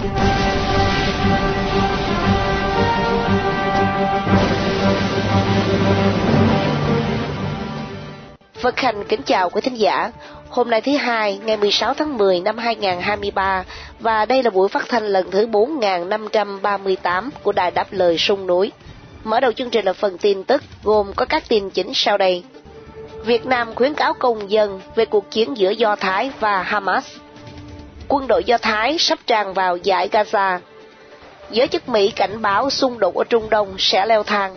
Vân Khanh kính chào quý thính giả. Hôm nay thứ hai, ngày 16 tháng 10 năm 2023 và đây là buổi phát thanh lần thứ 4538 của Đài Đáp Lời Sông Núi. Mở đầu chương trình là phần tin tức gồm có các tin chính sau đây. Việt Nam khuyến cáo công dân về cuộc chiến giữa Do Thái và Hamas. Quân đội Do Thái sắp tràn vào giải Gaza. Giới chức Mỹ cảnh báo xung đột ở Trung Đông sẽ leo thang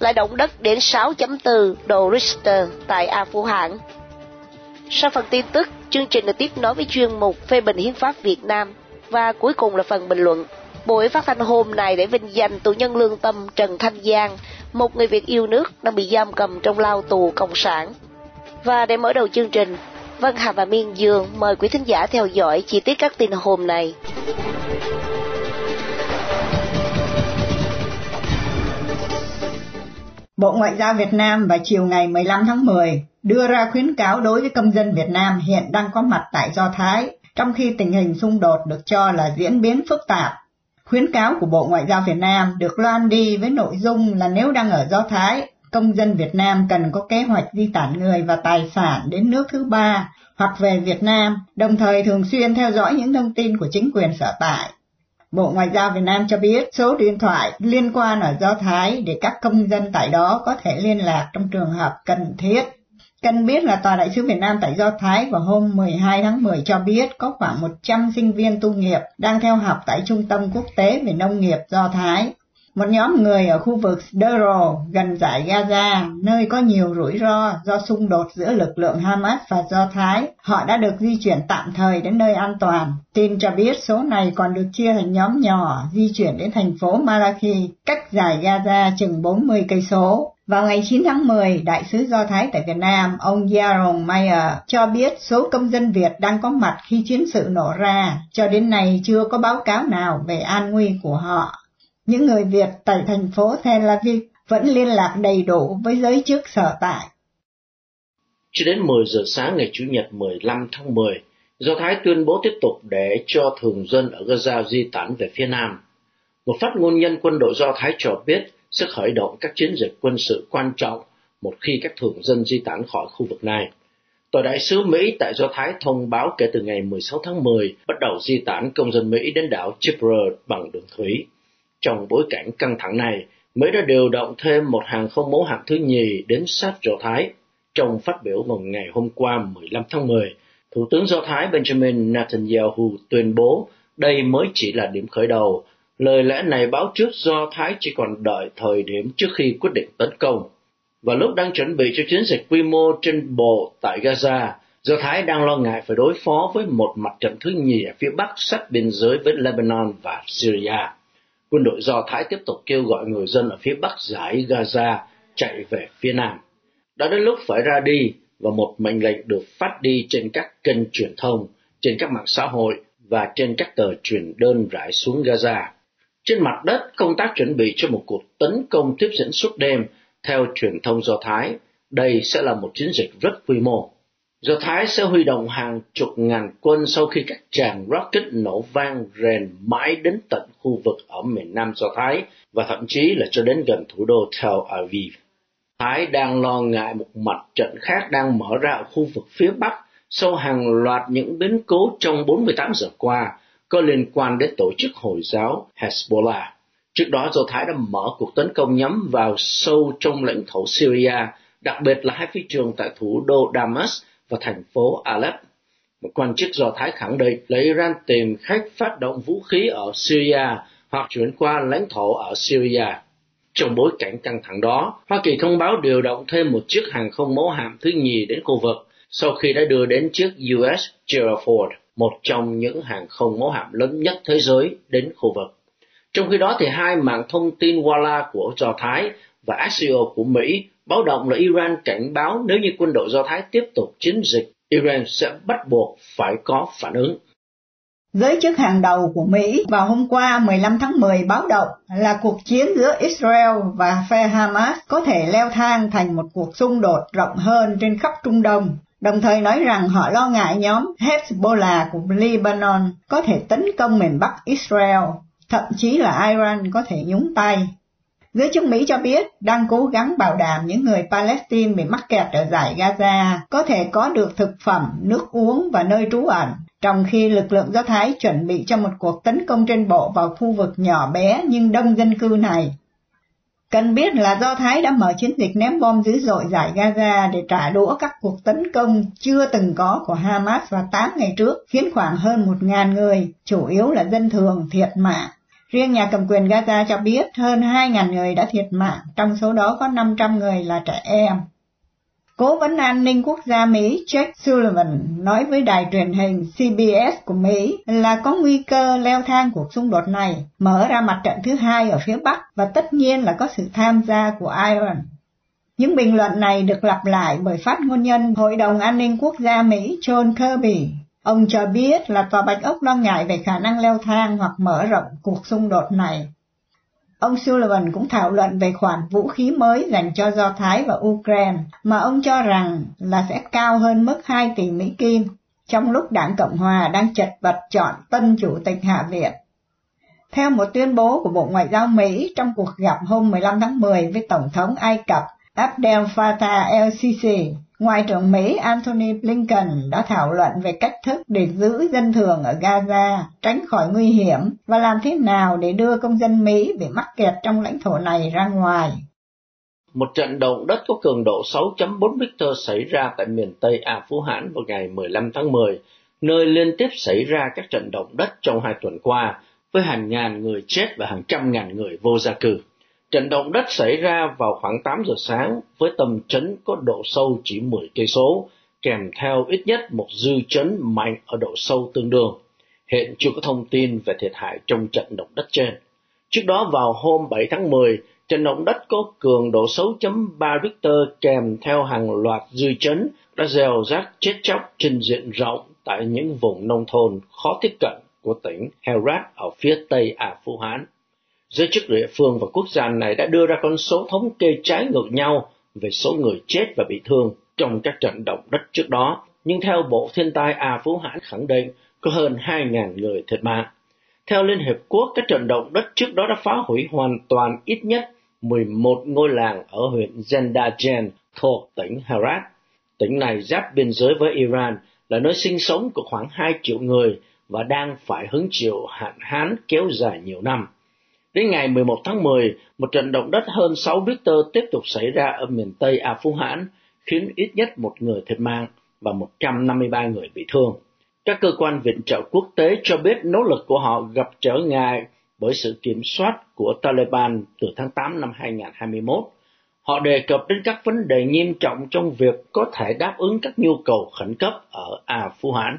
lại động đất đến 6.4 độ Richter tại A Phú Hãn. Sau phần tin tức, chương trình được tiếp nối với chuyên mục phê bình hiến pháp Việt Nam và cuối cùng là phần bình luận. Buổi phát thanh hôm nay để vinh danh tù nhân lương tâm Trần Thanh Giang, một người Việt yêu nước đang bị giam cầm trong lao tù cộng sản. Và để mở đầu chương trình, Vân Hà và Miên Dương mời quý thính giả theo dõi chi tiết các tin hôm nay. Bộ Ngoại giao Việt Nam vào chiều ngày 15 tháng 10 đưa ra khuyến cáo đối với công dân Việt Nam hiện đang có mặt tại Do Thái, trong khi tình hình xung đột được cho là diễn biến phức tạp. Khuyến cáo của Bộ Ngoại giao Việt Nam được loan đi với nội dung là nếu đang ở Do Thái, công dân Việt Nam cần có kế hoạch di tản người và tài sản đến nước thứ ba hoặc về Việt Nam, đồng thời thường xuyên theo dõi những thông tin của chính quyền sở tại. Bộ Ngoại giao Việt Nam cho biết số điện thoại liên quan ở Do Thái để các công dân tại đó có thể liên lạc trong trường hợp cần thiết. Cần biết là Tòa Đại sứ Việt Nam tại Do Thái vào hôm 12 tháng 10 cho biết có khoảng 100 sinh viên tu nghiệp đang theo học tại Trung tâm Quốc tế về Nông nghiệp Do Thái. Một nhóm người ở khu vực Sderro gần giải Gaza, nơi có nhiều rủi ro do xung đột giữa lực lượng Hamas và Do Thái, họ đã được di chuyển tạm thời đến nơi an toàn. Tin cho biết số này còn được chia thành nhóm nhỏ di chuyển đến thành phố Malachi, cách giải Gaza chừng 40 cây số. Vào ngày 9 tháng 10, Đại sứ Do Thái tại Việt Nam, ông Yaron Mayer cho biết số công dân Việt đang có mặt khi chiến sự nổ ra, cho đến nay chưa có báo cáo nào về an nguy của họ những người Việt tại thành phố Tel Aviv vẫn liên lạc đầy đủ với giới chức sở tại. Cho đến 10 giờ sáng ngày Chủ nhật 15 tháng 10, Do Thái tuyên bố tiếp tục để cho thường dân ở Gaza di tản về phía Nam. Một phát ngôn nhân quân đội Do Thái cho biết sẽ khởi động các chiến dịch quân sự quan trọng một khi các thường dân di tản khỏi khu vực này. Tòa đại sứ Mỹ tại Do Thái thông báo kể từ ngày 16 tháng 10 bắt đầu di tản công dân Mỹ đến đảo Cyprus bằng đường thủy. Trong bối cảnh căng thẳng này, Mỹ đã điều động thêm một hàng không mẫu hạm thứ nhì đến sát Do Thái. Trong phát biểu vào ngày hôm qua 15 tháng 10, Thủ tướng Do Thái Benjamin Netanyahu tuyên bố đây mới chỉ là điểm khởi đầu. Lời lẽ này báo trước Do Thái chỉ còn đợi thời điểm trước khi quyết định tấn công. Và lúc đang chuẩn bị cho chiến dịch quy mô trên bộ tại Gaza, Do Thái đang lo ngại phải đối phó với một mặt trận thứ nhì ở phía bắc sát biên giới với Lebanon và Syria quân đội Do Thái tiếp tục kêu gọi người dân ở phía bắc giải Gaza chạy về phía nam. Đã đến lúc phải ra đi và một mệnh lệnh được phát đi trên các kênh truyền thông, trên các mạng xã hội và trên các tờ truyền đơn rải xuống Gaza. Trên mặt đất, công tác chuẩn bị cho một cuộc tấn công tiếp diễn suốt đêm theo truyền thông Do Thái. Đây sẽ là một chiến dịch rất quy mô. Do Thái sẽ huy động hàng chục ngàn quân sau khi các tràng rocket nổ vang rền mãi đến tận khu vực ở miền Nam Do Thái và thậm chí là cho đến gần thủ đô Tel Aviv. Thái đang lo ngại một mặt trận khác đang mở ra ở khu vực phía Bắc sau hàng loạt những biến cố trong 48 giờ qua có liên quan đến tổ chức Hồi giáo Hezbollah. Trước đó, Do Thái đã mở cuộc tấn công nhắm vào sâu trong lãnh thổ Syria, đặc biệt là hai phi trường tại thủ đô Damas và thành phố Aleppo. Một quan chức Do Thái khẳng định là Iran tìm cách phát động vũ khí ở Syria hoặc chuyển qua lãnh thổ ở Syria. Trong bối cảnh căng thẳng đó, Hoa Kỳ thông báo điều động thêm một chiếc hàng không mẫu hạm thứ nhì đến khu vực sau khi đã đưa đến chiếc US Gerald Ford. một trong những hàng không mẫu hạm lớn nhất thế giới đến khu vực. Trong khi đó thì hai mạng thông tin Walla của Do Thái và Axios của Mỹ báo động là Iran cảnh báo nếu như quân đội Do Thái tiếp tục chiến dịch, Iran sẽ bắt buộc phải có phản ứng. Giới chức hàng đầu của Mỹ vào hôm qua 15 tháng 10 báo động là cuộc chiến giữa Israel và phe Hamas có thể leo thang thành một cuộc xung đột rộng hơn trên khắp Trung Đông, đồng thời nói rằng họ lo ngại nhóm Hezbollah của Lebanon có thể tấn công miền Bắc Israel, thậm chí là Iran có thể nhúng tay. Giới chức Mỹ cho biết đang cố gắng bảo đảm những người Palestine bị mắc kẹt ở giải Gaza có thể có được thực phẩm, nước uống và nơi trú ẩn, trong khi lực lượng Do Thái chuẩn bị cho một cuộc tấn công trên bộ vào khu vực nhỏ bé nhưng đông dân cư này. Cần biết là Do Thái đã mở chiến dịch ném bom dữ dội giải Gaza để trả đũa các cuộc tấn công chưa từng có của Hamas vào 8 ngày trước, khiến khoảng hơn 1.000 người, chủ yếu là dân thường, thiệt mạng. Riêng nhà cầm quyền Gaza cho biết hơn 2.000 người đã thiệt mạng, trong số đó có 500 người là trẻ em. Cố vấn an ninh quốc gia Mỹ Jake Sullivan nói với đài truyền hình CBS của Mỹ là có nguy cơ leo thang cuộc xung đột này, mở ra mặt trận thứ hai ở phía Bắc và tất nhiên là có sự tham gia của Iran. Những bình luận này được lặp lại bởi phát ngôn nhân Hội đồng An ninh Quốc gia Mỹ John Kirby Ông cho biết là Tòa Bạch Ốc lo ngại về khả năng leo thang hoặc mở rộng cuộc xung đột này. Ông Sullivan cũng thảo luận về khoản vũ khí mới dành cho Do Thái và Ukraine mà ông cho rằng là sẽ cao hơn mức 2 tỷ Mỹ Kim, trong lúc đảng Cộng Hòa đang chật vật chọn tân chủ tịch Hạ viện. Theo một tuyên bố của Bộ Ngoại giao Mỹ trong cuộc gặp hôm 15 tháng 10 với Tổng thống Ai Cập Abdel Fattah el-Sisi, Ngoại trưởng Mỹ Antony Blinken đã thảo luận về cách thức để giữ dân thường ở Gaza tránh khỏi nguy hiểm và làm thế nào để đưa công dân Mỹ bị mắc kẹt trong lãnh thổ này ra ngoài. Một trận động đất có cường độ 6.4 Richter xảy ra tại miền Tây A Phú Hãn vào ngày 15 tháng 10, nơi liên tiếp xảy ra các trận động đất trong hai tuần qua, với hàng ngàn người chết và hàng trăm ngàn người vô gia cư. Trận động đất xảy ra vào khoảng 8 giờ sáng với tầm chấn có độ sâu chỉ 10 cây số, kèm theo ít nhất một dư chấn mạnh ở độ sâu tương đương. Hiện chưa có thông tin về thiệt hại trong trận động đất trên. Trước đó vào hôm 7 tháng 10, trận động đất có cường độ 6.3 Richter kèm theo hàng loạt dư chấn đã gieo rác chết chóc trên diện rộng tại những vùng nông thôn khó tiếp cận của tỉnh Herat ở phía tây Ả Phú Hán. Giới chức địa phương và quốc gia này đã đưa ra con số thống kê trái ngược nhau về số người chết và bị thương trong các trận động đất trước đó, nhưng theo Bộ Thiên tai A Phú Hãn khẳng định có hơn 2.000 người thiệt mạng. Theo Liên Hiệp Quốc, các trận động đất trước đó đã phá hủy hoàn toàn ít nhất 11 ngôi làng ở huyện Zendajen thuộc tỉnh Herat. Tỉnh này giáp biên giới với Iran, là nơi sinh sống của khoảng 2 triệu người và đang phải hứng chịu hạn hán kéo dài nhiều năm. Đến ngày 11 tháng 10, một trận động đất hơn 6 Richter tiếp tục xảy ra ở miền Tây A Phú Hãn, khiến ít nhất một người thiệt mạng và 153 người bị thương. Các cơ quan viện trợ quốc tế cho biết nỗ lực của họ gặp trở ngại bởi sự kiểm soát của Taliban từ tháng 8 năm 2021. Họ đề cập đến các vấn đề nghiêm trọng trong việc có thể đáp ứng các nhu cầu khẩn cấp ở A Phú Hãn.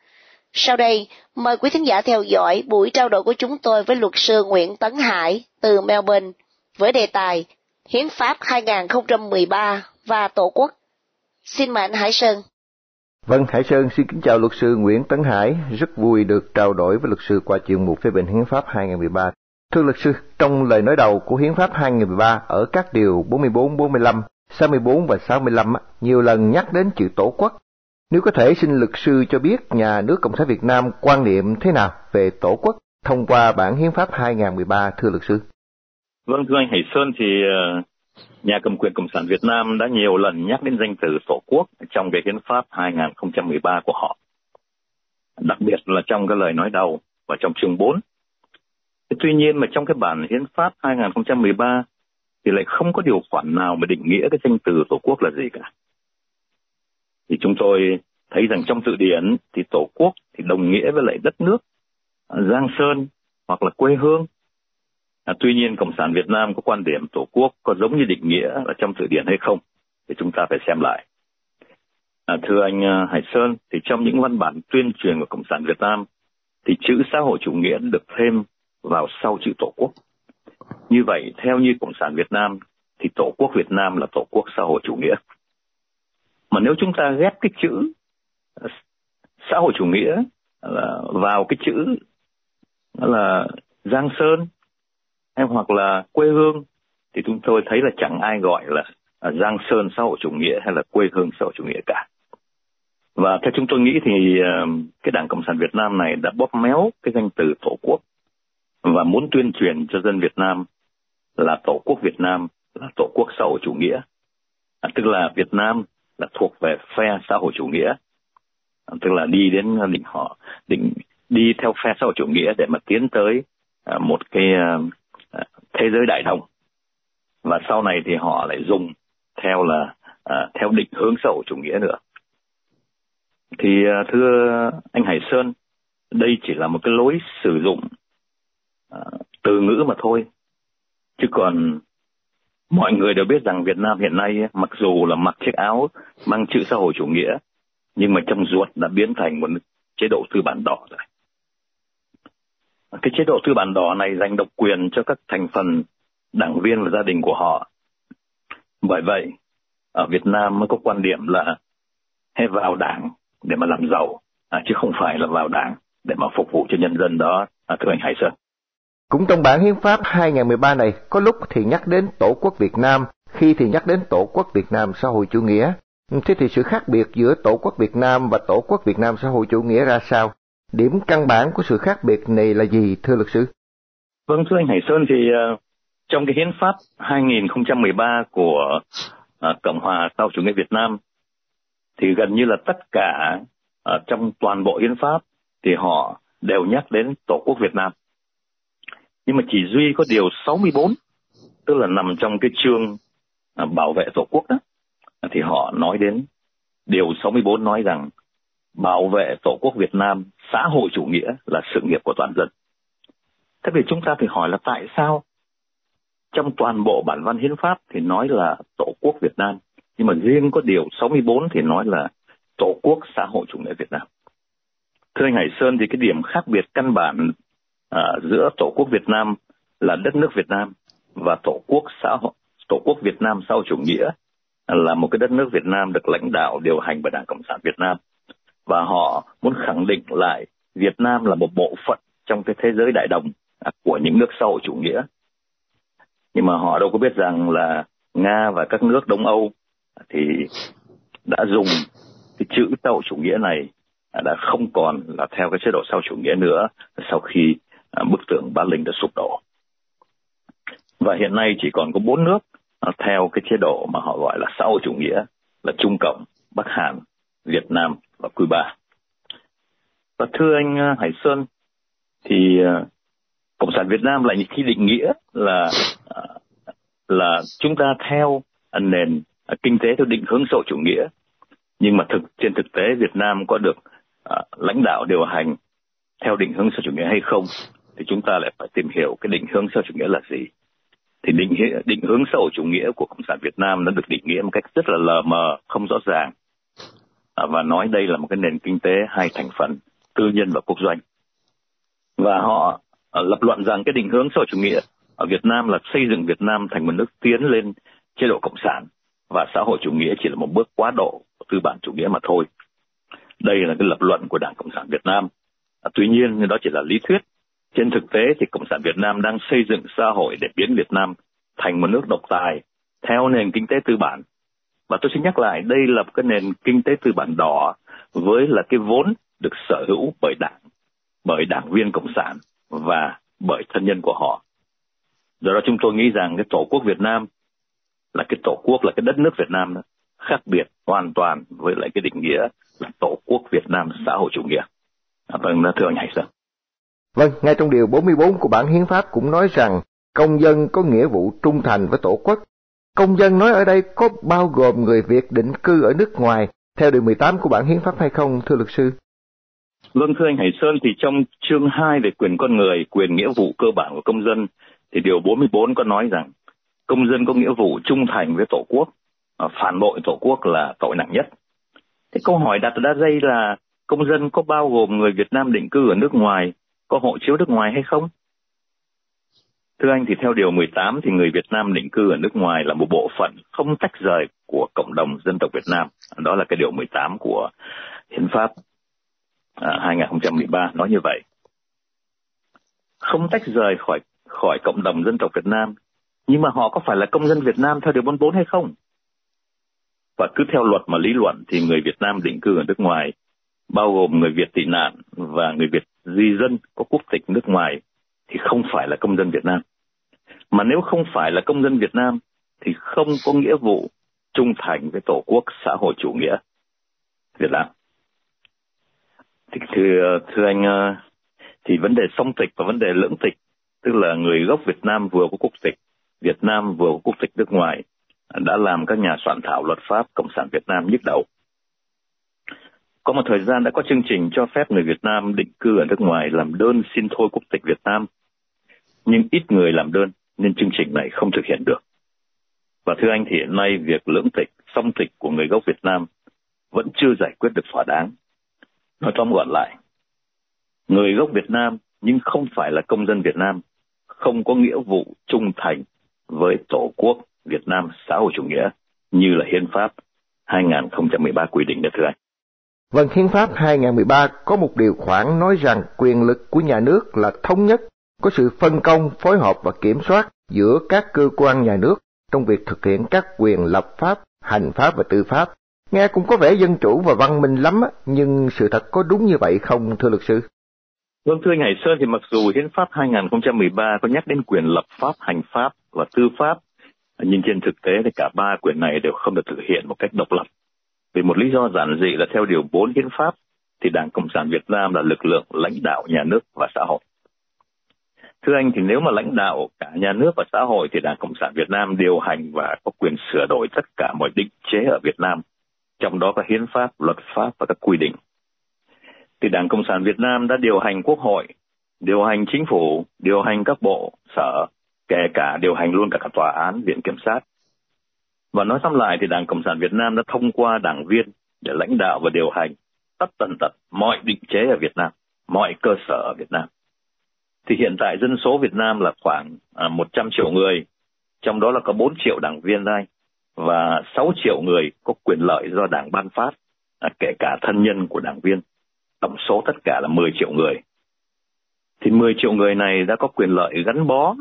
Sau đây, mời quý thính giả theo dõi buổi trao đổi của chúng tôi với luật sư Nguyễn Tấn Hải từ Melbourne với đề tài Hiến pháp 2013 và Tổ quốc. Xin mời anh Hải Sơn. Vâng, Hải Sơn xin kính chào luật sư Nguyễn Tấn Hải, rất vui được trao đổi với luật sư qua chuyên mục phê bình hiến pháp 2013. Thưa luật sư, trong lời nói đầu của hiến pháp 2013 ở các điều 44, 45, 64 và 65 nhiều lần nhắc đến chữ tổ quốc. Nếu có thể, xin luật sư cho biết nhà nước Cộng sản Việt Nam quan niệm thế nào về tổ quốc thông qua bản hiến pháp 2013 thưa luật sư? Vâng thưa anh Hải Sơn, thì ờ, nhà cầm quyền Cộng sản Việt Nam đã nhiều lần nhắc đến danh từ Tổ quốc trong cái hiến pháp 2013 của họ. Đặc biệt là trong cái lời nói đầu và trong chương 4. Tuy nhiên mà trong cái bản hiến pháp 2013 thì lại không có điều khoản nào mà định nghĩa cái danh từ Tổ quốc là gì cả. Thì chúng tôi thấy rằng trong từ điển thì Tổ quốc thì đồng nghĩa với lại đất nước, à, Giang Sơn hoặc là quê hương À, tuy nhiên Cộng sản Việt Nam có quan điểm Tổ quốc có giống như định nghĩa ở trong từ điển hay không thì chúng ta phải xem lại. À, thưa anh à, Hải Sơn, thì trong những văn bản tuyên truyền của Cộng sản Việt Nam thì chữ xã hội chủ nghĩa được thêm vào sau chữ Tổ quốc. Như vậy, theo như Cộng sản Việt Nam thì Tổ quốc Việt Nam là Tổ quốc xã hội chủ nghĩa. Mà nếu chúng ta ghép cái chữ ờ, xã hội chủ nghĩa là vào cái chữ là Giang Sơn hay hoặc là quê hương thì chúng tôi thấy là chẳng ai gọi là à, Giang Sơn xã hội chủ nghĩa hay là quê hương xã hội chủ nghĩa cả. Và theo chúng tôi nghĩ thì ờ, cái Đảng Cộng sản Việt Nam này đã bóp méo cái danh từ Tổ quốc và muốn tuyên truyền cho dân Việt Nam là Tổ quốc Việt Nam là Tổ quốc xã hội chủ nghĩa. À, tức là Việt Nam là thuộc về phe xã hội chủ nghĩa. Tức là đi đến định họ định đi theo phe xã hội chủ nghĩa để mà tiến tới à, một cái à, à, thế giới đại đồng. Và sau này thì họ lại dùng theo là theo định hướng xã hội chủ nghĩa nữa. Thì thưa anh Hải Sơn, đây chỉ là một cái lối sử dụng từ ngữ mà thôi. Chứ còn mọi người đều biết rằng Việt Nam hiện nay mặc dù là mặc chiếc áo mang chữ xã hội chủ nghĩa nhưng mà trong ruột đã biến thành một chế độ tư bản đỏ rồi cái chế độ tư bản đỏ này dành độc quyền cho các thành phần đảng viên và gia đình của họ. Bởi vậy, ở Việt Nam mới có quan điểm là hay vào đảng để mà làm giàu, à, chứ không phải là vào đảng để mà phục vụ cho nhân dân đó, à, thưa anh Hải Sơn. Cũng trong bản hiến pháp 2013 này, có lúc thì nhắc đến Tổ quốc Việt Nam, khi thì nhắc đến Tổ quốc Việt Nam xã hội chủ nghĩa. Thế thì sự khác biệt giữa Tổ quốc Việt Nam và Tổ quốc Việt Nam xã hội chủ nghĩa ra sao? Điểm căn bản của sự khác biệt này là gì thưa luật sư? Vâng thưa anh Hải Sơn thì ờ, trong cái hiến pháp 2013 của ờ, Cộng hòa xã hội chủ nghĩa Việt Nam thì gần như là tất cả ờ, trong toàn bộ hiến pháp thì họ đều nhắc đến Tổ quốc Việt Nam. Nhưng mà chỉ duy có điều 64 tức là nằm trong cái chương à, bảo vệ Tổ quốc đó thì họ nói đến điều 64 nói rằng bảo vệ Tổ quốc Việt Nam xã hội chủ nghĩa là sự nghiệp của toàn dân. Thế thì chúng ta phải hỏi là tại sao trong toàn bộ bản văn hiến pháp thì nói là Tổ quốc Việt Nam, nhưng mà riêng có điều 64 thì nói là Tổ quốc xã hội chủ nghĩa Việt Nam. Thưa anh Hải Sơn thì cái điểm khác biệt căn bản à, giữa Tổ quốc Việt Nam là đất nước Việt Nam và Tổ quốc xã hội Tổ quốc Việt Nam sau chủ nghĩa là một cái đất nước Việt Nam được lãnh đạo điều hành bởi Đảng Cộng sản Việt Nam và họ muốn khẳng định lại Việt Nam là một bộ phận trong cái thế giới đại đồng của những nước xã hội chủ nghĩa. Nhưng mà họ đâu có biết rằng là Nga và các nước Đông Âu thì đã dùng cái chữ xã hội chủ nghĩa này đã không còn là theo cái chế độ sau chủ nghĩa nữa sau khi À, bức tượng bá linh đã sụp đổ. Và hiện nay chỉ còn có bốn nước à, theo cái chế độ mà họ gọi là xã hội chủ nghĩa là Trung Cộng, Bắc Hàn, Việt Nam và Cuba. Và thưa anh à, Hải Sơn, thì Cộng sản Việt Nam lại khi định nghĩa là là chúng ta theo nền kinh tế theo định hướng xã hội chủ nghĩa nhưng mà thực trên thực tế Việt Nam có được lãnh đạo điều hành theo định hướng xã hội chủ nghĩa hay không thì chúng ta lại phải tìm hiểu cái định hướng xã hội chủ nghĩa là gì thì định định hướng xã hội chủ nghĩa của cộng sản Việt Nam nó được định nghĩa một cách rất là lờ mờ không rõ ràng À, và nói đây là một cái nền kinh tế hai thành phần tư nhân và quốc doanh và họ à, lập luận rằng cái định hướng xã hội chủ nghĩa ở Việt Nam là xây dựng Việt Nam thành một nước tiến lên chế độ cộng sản và xã hội chủ nghĩa chỉ là một bước quá độ của tư bản chủ nghĩa mà thôi. Đây là cái lập luận của Đảng Cộng sản Việt Nam. À, tuy nhiên, đó chỉ là lý thuyết. Trên thực tế thì Cộng sản Việt Nam đang xây dựng xã hội để biến Việt Nam thành một nước độc tài theo nền kinh tế tư bản. Và tôi xin nhắc lại, đây là cái nền kinh tế tư bản đỏ với là cái vốn được sở hữu bởi đảng, bởi đảng viên Cộng sản và bởi thân nhân của họ. Do đó chúng tôi nghĩ rằng cái tổ quốc Việt Nam là cái tổ quốc là cái đất nước Việt Nam đó, khác biệt hoàn toàn với lại cái định nghĩa là tổ quốc Việt Nam xã hội chủ nghĩa. À, vâng, thưa anh Hải Sơn. Vâng, ngay trong điều 44 của bản hiến pháp cũng nói rằng công dân có nghĩa vụ trung thành với tổ quốc. Công dân nói ở đây có bao gồm người Việt định cư ở nước ngoài theo điều 18 của bản hiến pháp hay không, thưa luật sư? Vâng, thưa anh Hải Sơn, thì trong chương 2 về quyền con người, quyền nghĩa vụ cơ bản của công dân, thì điều 44 có nói rằng công dân có nghĩa vụ trung thành với tổ quốc, à, phản bội tổ quốc là tội nặng nhất. Thế câu hỏi đặt ra đây là công dân có bao gồm người Việt Nam định cư ở nước ngoài, có hộ chiếu nước ngoài hay không? Thưa anh thì theo điều 18 thì người Việt Nam định cư ở nước ngoài là một bộ phận không tách rời của cộng đồng dân tộc Việt Nam. Đó là cái điều 18 của Hiến pháp à, 2013 nói như vậy. Không tách rời khỏi khỏi cộng đồng dân tộc Việt Nam, nhưng mà họ có phải là công dân Việt Nam theo điều 44 hay không? Và cứ theo luật mà lý luận thì người Việt Nam định cư ở nước ngoài, bao gồm người Việt tị nạn và người Việt di dân có quốc tịch nước ngoài thì không phải là công dân Việt Nam. Mà nếu không phải là công dân Việt Nam thì không có nghĩa vụ trung thành với Tổ quốc xã hội chủ nghĩa Việt Nam. Thì thưa, thưa anh, ờ, thì vấn đề song tịch và vấn đề lưỡng tịch, tức là người gốc Việt Nam vừa có quốc tịch, Việt Nam vừa có quốc tịch nước ngoài, đã làm các nhà soạn thảo luật pháp Cộng sản Việt Nam nhức đầu. Có một thời gian đã có chương trình cho phép người Việt Nam định cư ở nước ngoài làm đơn xin thôi quốc tịch Việt Nam, nhưng ít người làm đơn nên chương trình này không thực hiện được. Và thưa anh thì hiện nay việc lưỡng tịch, song tịch của người gốc Việt Nam vẫn chưa giải quyết được thỏa đáng. Nói tóm gọn lại, người gốc Việt Nam nhưng không phải là công dân Việt Nam, không có nghĩa vụ trung thành với Tổ quốc Việt Nam xã hội chủ nghĩa như là Hiến pháp 2013 quy định đã thưa anh. Văn Hiến pháp 2013 có một điều khoản nói rằng quyền lực của nhà nước là thống nhất, có sự phân công, phối hợp và kiểm soát giữa các cơ quan nhà nước trong việc thực hiện các quyền lập pháp, hành pháp và tư pháp. Nghe cũng có vẻ dân chủ và văn minh lắm, nhưng sự thật có đúng như vậy không, thưa luật sư? Vâng, thưa anh Hải Sơn, thì mặc dù Hiến pháp 2013 có nhắc đến quyền lập pháp, hành pháp và tư pháp, nhưng trên thực tế thì cả ba quyền này đều không được thực hiện một cách độc lập. Vì một lý do giản dị là theo điều 4 hiến pháp thì Đảng Cộng sản Việt Nam là lực lượng lãnh đạo nhà nước và xã hội. Thưa anh thì nếu mà lãnh đạo cả nhà nước và xã hội thì Đảng Cộng sản Việt Nam điều hành và có quyền sửa đổi tất cả mọi định chế ở Việt Nam, trong đó có hiến pháp, luật pháp và các quy định. Thì Đảng Cộng sản Việt Nam đã điều hành quốc hội, điều hành chính phủ, điều hành các bộ, sở, kể cả điều hành luôn cả, cả tòa án, viện kiểm sát. Và nói tóm lại thì Đảng Cộng sản Việt Nam đã thông qua đảng viên để lãnh đạo và điều hành tất tần tật mọi định chế ở Việt Nam, mọi cơ sở ở Việt Nam. Thì hiện tại dân số Việt Nam là khoảng à, 100 triệu người, trong đó là có 4 triệu đảng viên đây và 6 triệu người có quyền lợi do đảng ban phát, à, kể cả thân nhân của đảng viên. Tổng số tất cả là 10 triệu người. Thì 10 triệu người này đã có quyền lợi gắn bó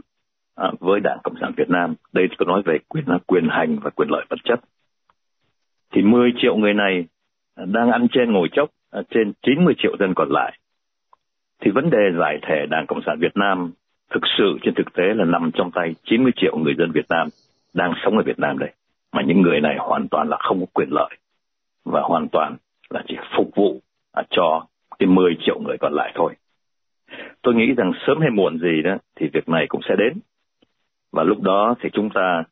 À, với Đảng Cộng sản Việt Nam. Đây có nói về quyền quyền hành và quyền lợi vật chất. Thì 10 triệu người này đang ăn trên ngồi chốc à, trên 90 triệu dân còn lại. Thì vấn đề giải thể Đảng Cộng sản Việt Nam thực sự trên thực tế là nằm trong tay 90 triệu người dân Việt Nam đang sống ở Việt Nam đây. Mà những người này hoàn toàn là không có quyền lợi và hoàn toàn là chỉ phục vụ à, cho cái 10 triệu người còn lại thôi. Tôi nghĩ rằng sớm hay muộn gì đó thì việc này cũng sẽ đến và lúc đó thì chúng ta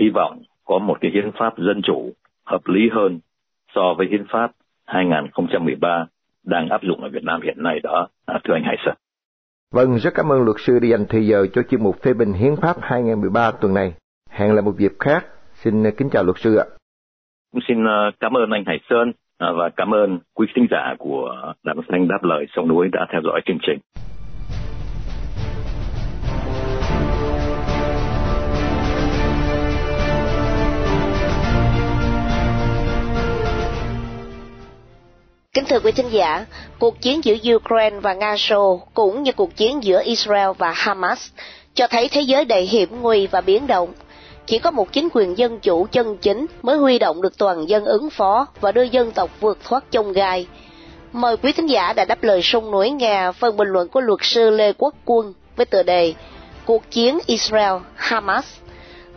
hy vọng có một cái hiến pháp dân chủ hợp lý hơn so với hiến pháp 2013 đang áp dụng ở Việt Nam hiện nay đó, à, thưa anh Hải Sơn. Vâng, rất cảm ơn luật sư đã dành thời giờ cho chuyên mục phê bình hiến pháp 2013 tuần này. Hẹn là một dịp khác. Xin kính chào luật sư ạ. Xin ờ, cảm ơn anh Hải Sơn à, và cảm ơn quý khán giả của Đảng Xanh Đáp Lời Sông Núi đã theo dõi chương trình. Kính thưa quý thính giả, cuộc chiến giữa Ukraine và Nga Xô cũng như cuộc chiến giữa Israel và Hamas cho thấy thế giới đầy hiểm nguy và biến động. Chỉ có một chính quyền dân chủ chân chính mới huy động được toàn dân ứng phó và đưa dân tộc vượt thoát chông gai. Mời quý thính giả đã đáp lời sông núi Nga phần bình luận của luật sư Lê Quốc Quân với tựa đề Cuộc chiến Israel-Hamas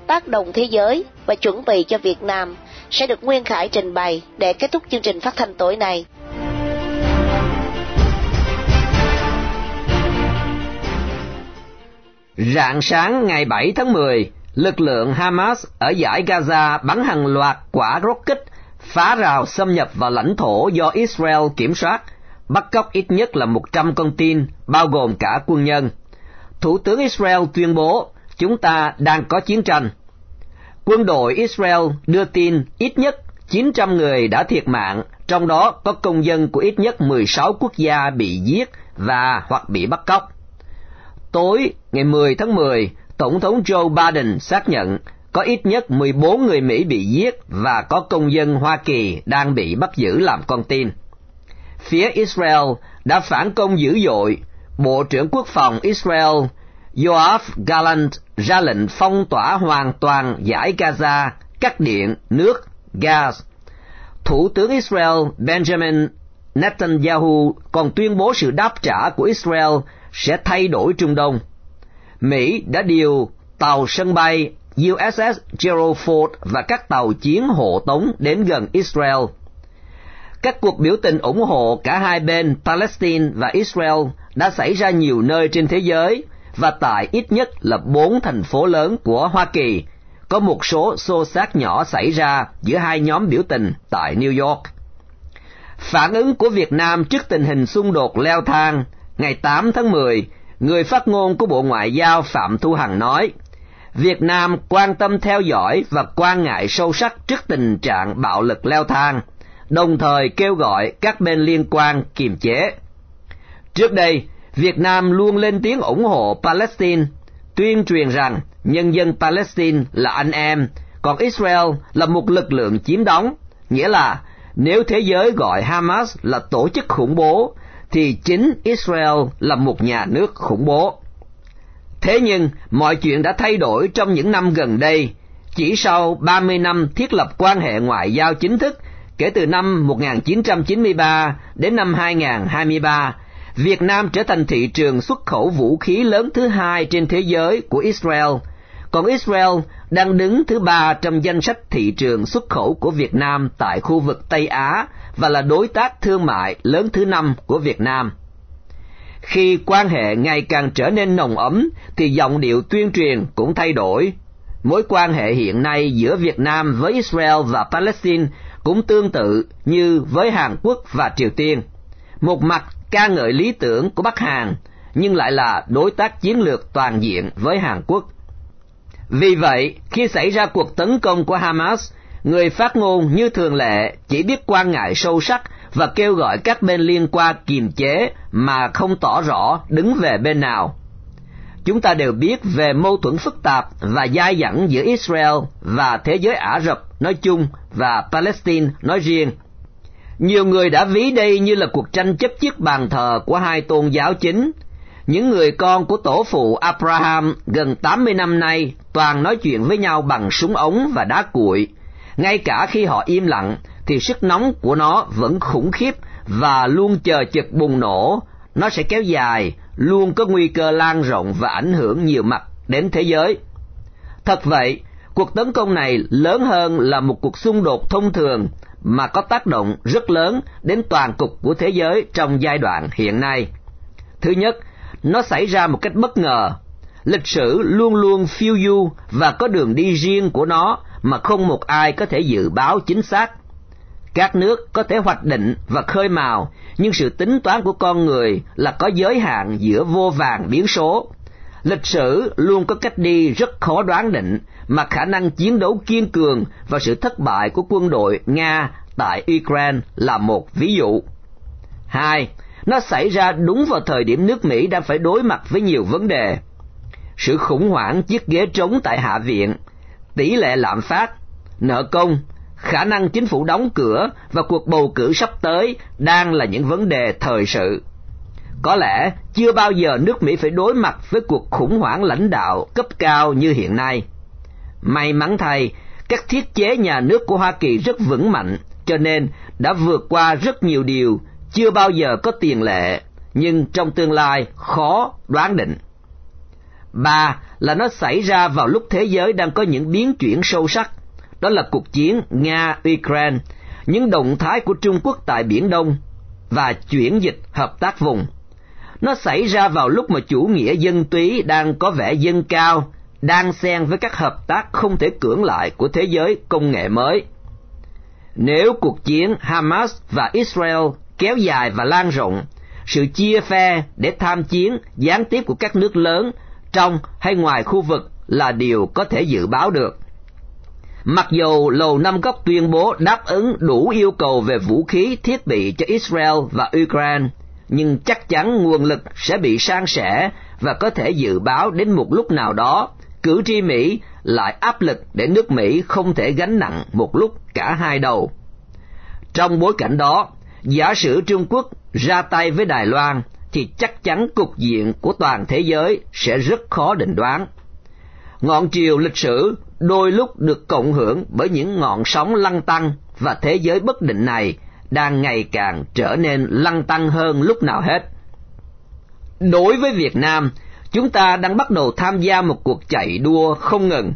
tác động thế giới và chuẩn bị cho Việt Nam sẽ được Nguyên Khải trình bày để kết thúc chương trình phát thanh tối nay. Rạng sáng ngày 7 tháng 10, lực lượng Hamas ở giải Gaza bắn hàng loạt quả rocket phá rào xâm nhập vào lãnh thổ do Israel kiểm soát, bắt cóc ít nhất là 100 con tin, bao gồm cả quân nhân. Thủ tướng Israel tuyên bố, chúng ta đang có chiến tranh. Quân đội Israel đưa tin ít nhất 900 người đã thiệt mạng, trong đó có công dân của ít nhất 16 quốc gia bị giết và hoặc bị bắt cóc. Tối ngày 10 tháng 10, Tổng thống Joe Biden xác nhận có ít nhất 14 người Mỹ bị giết và có công dân Hoa Kỳ đang bị bắt giữ làm con tin. Phía Israel đã phản công dữ dội. Bộ trưởng Quốc phòng Israel Yoav Gallant ra lệnh phong tỏa hoàn toàn giải Gaza, cắt điện, nước, gas. Thủ tướng Israel Benjamin Netanyahu còn tuyên bố sự đáp trả của Israel sẽ thay đổi Trung Đông. Mỹ đã điều tàu sân bay USS Gerald Ford và các tàu chiến hộ tống đến gần Israel. Các cuộc biểu tình ủng hộ cả hai bên Palestine và Israel đã xảy ra nhiều nơi trên thế giới và tại ít nhất là bốn thành phố lớn của Hoa Kỳ, có một số xô xát nhỏ xảy ra giữa hai nhóm biểu tình tại New York. Phản ứng của Việt Nam trước tình hình xung đột leo thang, ngày 8 tháng 10, người phát ngôn của Bộ Ngoại giao Phạm Thu Hằng nói, Việt Nam quan tâm theo dõi và quan ngại sâu sắc trước tình trạng bạo lực leo thang, đồng thời kêu gọi các bên liên quan kiềm chế. Trước đây, Việt Nam luôn lên tiếng ủng hộ Palestine, tuyên truyền rằng nhân dân Palestine là anh em, còn Israel là một lực lượng chiếm đóng, nghĩa là nếu thế giới gọi Hamas là tổ chức khủng bố, thì chính Israel là một nhà nước khủng bố. Thế nhưng, mọi chuyện đã thay đổi trong những năm gần đây. Chỉ sau 30 năm thiết lập quan hệ ngoại giao chính thức, kể từ năm 1993 đến năm 2023, Việt Nam trở thành thị trường xuất khẩu vũ khí lớn thứ hai trên thế giới của Israel, còn Israel đang đứng thứ ba trong danh sách thị trường xuất khẩu của Việt Nam tại khu vực Tây Á và là đối tác thương mại lớn thứ năm của Việt Nam. Khi quan hệ ngày càng trở nên nồng ấm thì giọng điệu tuyên truyền cũng thay đổi. Mối quan hệ hiện nay giữa Việt Nam với Israel và Palestine cũng tương tự như với Hàn Quốc và Triều Tiên. Một mặt ca ngợi lý tưởng của Bắc Hàn, nhưng lại là đối tác chiến lược toàn diện với Hàn Quốc. Vì vậy, khi xảy ra cuộc tấn công của Hamas, người phát ngôn như thường lệ chỉ biết quan ngại sâu sắc và kêu gọi các bên liên quan kiềm chế mà không tỏ rõ đứng về bên nào. Chúng ta đều biết về mâu thuẫn phức tạp và dai dẳng giữa Israel và thế giới Ả Rập nói chung và Palestine nói riêng. Nhiều người đã ví đây như là cuộc tranh chấp chiếc bàn thờ của hai tôn giáo chính. Những người con của tổ phụ Abraham gần 80 năm nay toàn nói chuyện với nhau bằng súng ống và đá cuội. Ngay cả khi họ im lặng thì sức nóng của nó vẫn khủng khiếp và luôn chờ chực bùng nổ. Nó sẽ kéo dài, luôn có nguy cơ lan rộng và ảnh hưởng nhiều mặt đến thế giới. Thật vậy, cuộc tấn công này lớn hơn là một cuộc xung đột thông thường mà có tác động rất lớn đến toàn cục của thế giới trong giai đoạn hiện nay. Thứ nhất, nó xảy ra một cách bất ngờ. Lịch sử luôn luôn phiêu du và có đường đi riêng của nó mà không một ai có thể dự báo chính xác. Các nước có thể hoạch định và khơi mào, nhưng sự tính toán của con người là có giới hạn giữa vô vàng biến số. Lịch sử luôn có cách đi rất khó đoán định, mà khả năng chiến đấu kiên cường và sự thất bại của quân đội Nga tại Ukraine là một ví dụ. Hai, nó xảy ra đúng vào thời điểm nước Mỹ đang phải đối mặt với nhiều vấn đề. Sự khủng hoảng chiếc ghế trống tại Hạ viện, tỷ lệ lạm phát, nợ công, khả năng chính phủ đóng cửa và cuộc bầu cử sắp tới đang là những vấn đề thời sự. Có lẽ chưa bao giờ nước Mỹ phải đối mặt với cuộc khủng hoảng lãnh đạo cấp cao như hiện nay. May mắn thay, các thiết chế nhà nước của Hoa Kỳ rất vững mạnh, cho nên đã vượt qua rất nhiều điều chưa bao giờ có tiền lệ, nhưng trong tương lai khó đoán định. Ba là nó xảy ra vào lúc thế giới đang có những biến chuyển sâu sắc, đó là cuộc chiến Nga-Ukraine, những động thái của Trung Quốc tại Biển Đông và chuyển dịch hợp tác vùng. Nó xảy ra vào lúc mà chủ nghĩa dân túy đang có vẻ dân cao, đang xen với các hợp tác không thể cưỡng lại của thế giới công nghệ mới. Nếu cuộc chiến Hamas và Israel kéo dài và lan rộng, sự chia phe để tham chiến gián tiếp của các nước lớn trong hay ngoài khu vực là điều có thể dự báo được. Mặc dù Lầu Năm Góc tuyên bố đáp ứng đủ yêu cầu về vũ khí thiết bị cho Israel và Ukraine, nhưng chắc chắn nguồn lực sẽ bị san sẻ và có thể dự báo đến một lúc nào đó cử tri Mỹ lại áp lực để nước Mỹ không thể gánh nặng một lúc cả hai đầu. Trong bối cảnh đó, giả sử Trung Quốc ra tay với Đài Loan thì chắc chắn cục diện của toàn thế giới sẽ rất khó định đoán. Ngọn triều lịch sử đôi lúc được cộng hưởng bởi những ngọn sóng lăng tăng và thế giới bất định này đang ngày càng trở nên lăng tăng hơn lúc nào hết. Đối với Việt Nam, chúng ta đang bắt đầu tham gia một cuộc chạy đua không ngừng.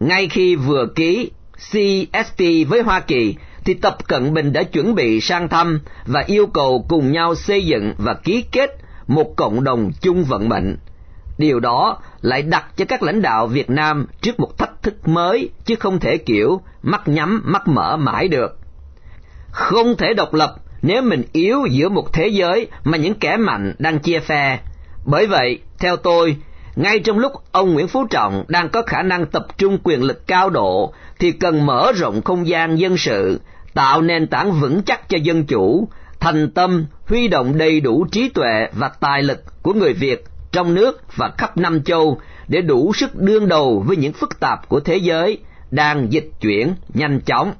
Ngay khi vừa ký CSP với Hoa Kỳ thì Tập Cận Bình đã chuẩn bị sang thăm và yêu cầu cùng nhau xây dựng và ký kết một cộng đồng chung vận mệnh. Điều đó lại đặt cho các lãnh đạo Việt Nam trước một thách thức mới chứ không thể kiểu mắt nhắm mắt mở mãi được. Không thể độc lập nếu mình yếu giữa một thế giới mà những kẻ mạnh đang chia phe. Bởi vậy, theo tôi, ngay trong lúc ông Nguyễn Phú Trọng đang có khả năng tập trung quyền lực cao độ thì cần mở rộng không gian dân sự tạo nền tảng vững chắc cho dân chủ, thành tâm huy động đầy đủ trí tuệ và tài lực của người Việt trong nước và khắp năm châu để đủ sức đương đầu với những phức tạp của thế giới đang dịch chuyển nhanh chóng.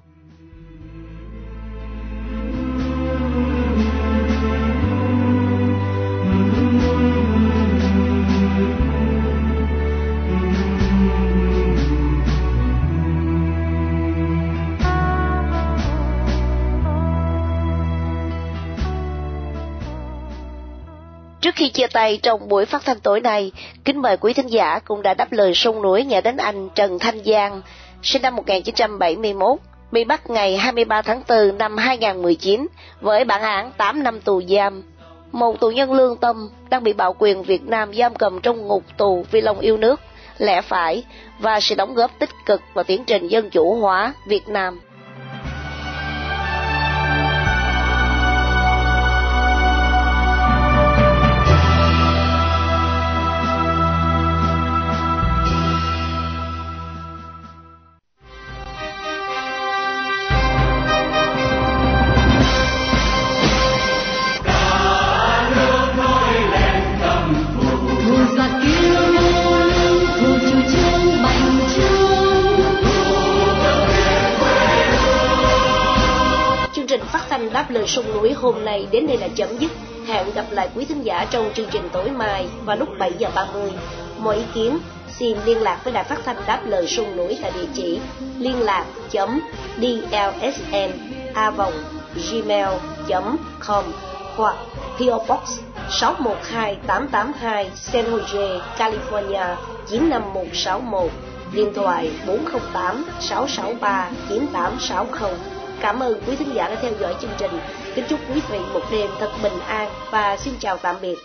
Khi chia tay trong buổi phát thanh tối nay, kính mời quý thính giả cũng đã đáp lời sông núi nhà đến anh Trần Thanh Giang, sinh năm 1971, bị bắt ngày 23 tháng 4 năm 2019 với bản án 8 năm tù giam. Một tù nhân lương tâm đang bị bạo quyền Việt Nam giam cầm trong ngục tù vì lòng yêu nước, lẽ phải và sự đóng góp tích cực vào tiến trình dân chủ hóa Việt Nam. Đáp sông núi hôm nay đến đây là chấm dứt. Hẹn gặp lại quý thính giả trong chương trình tối mai vào lúc 7 giờ 30. Mọi ý kiến xin liên lạc với đài phát thanh đáp lời sông núi tại địa chỉ liên lạc chấm dlsn a vòng gmail com hoặc PO Box 612882 San Jose, California 95161 điện thoại 408 663 9860 Cảm ơn quý thính giả đã theo dõi chương trình. Kính chúc quý vị một đêm thật bình an và xin chào tạm biệt.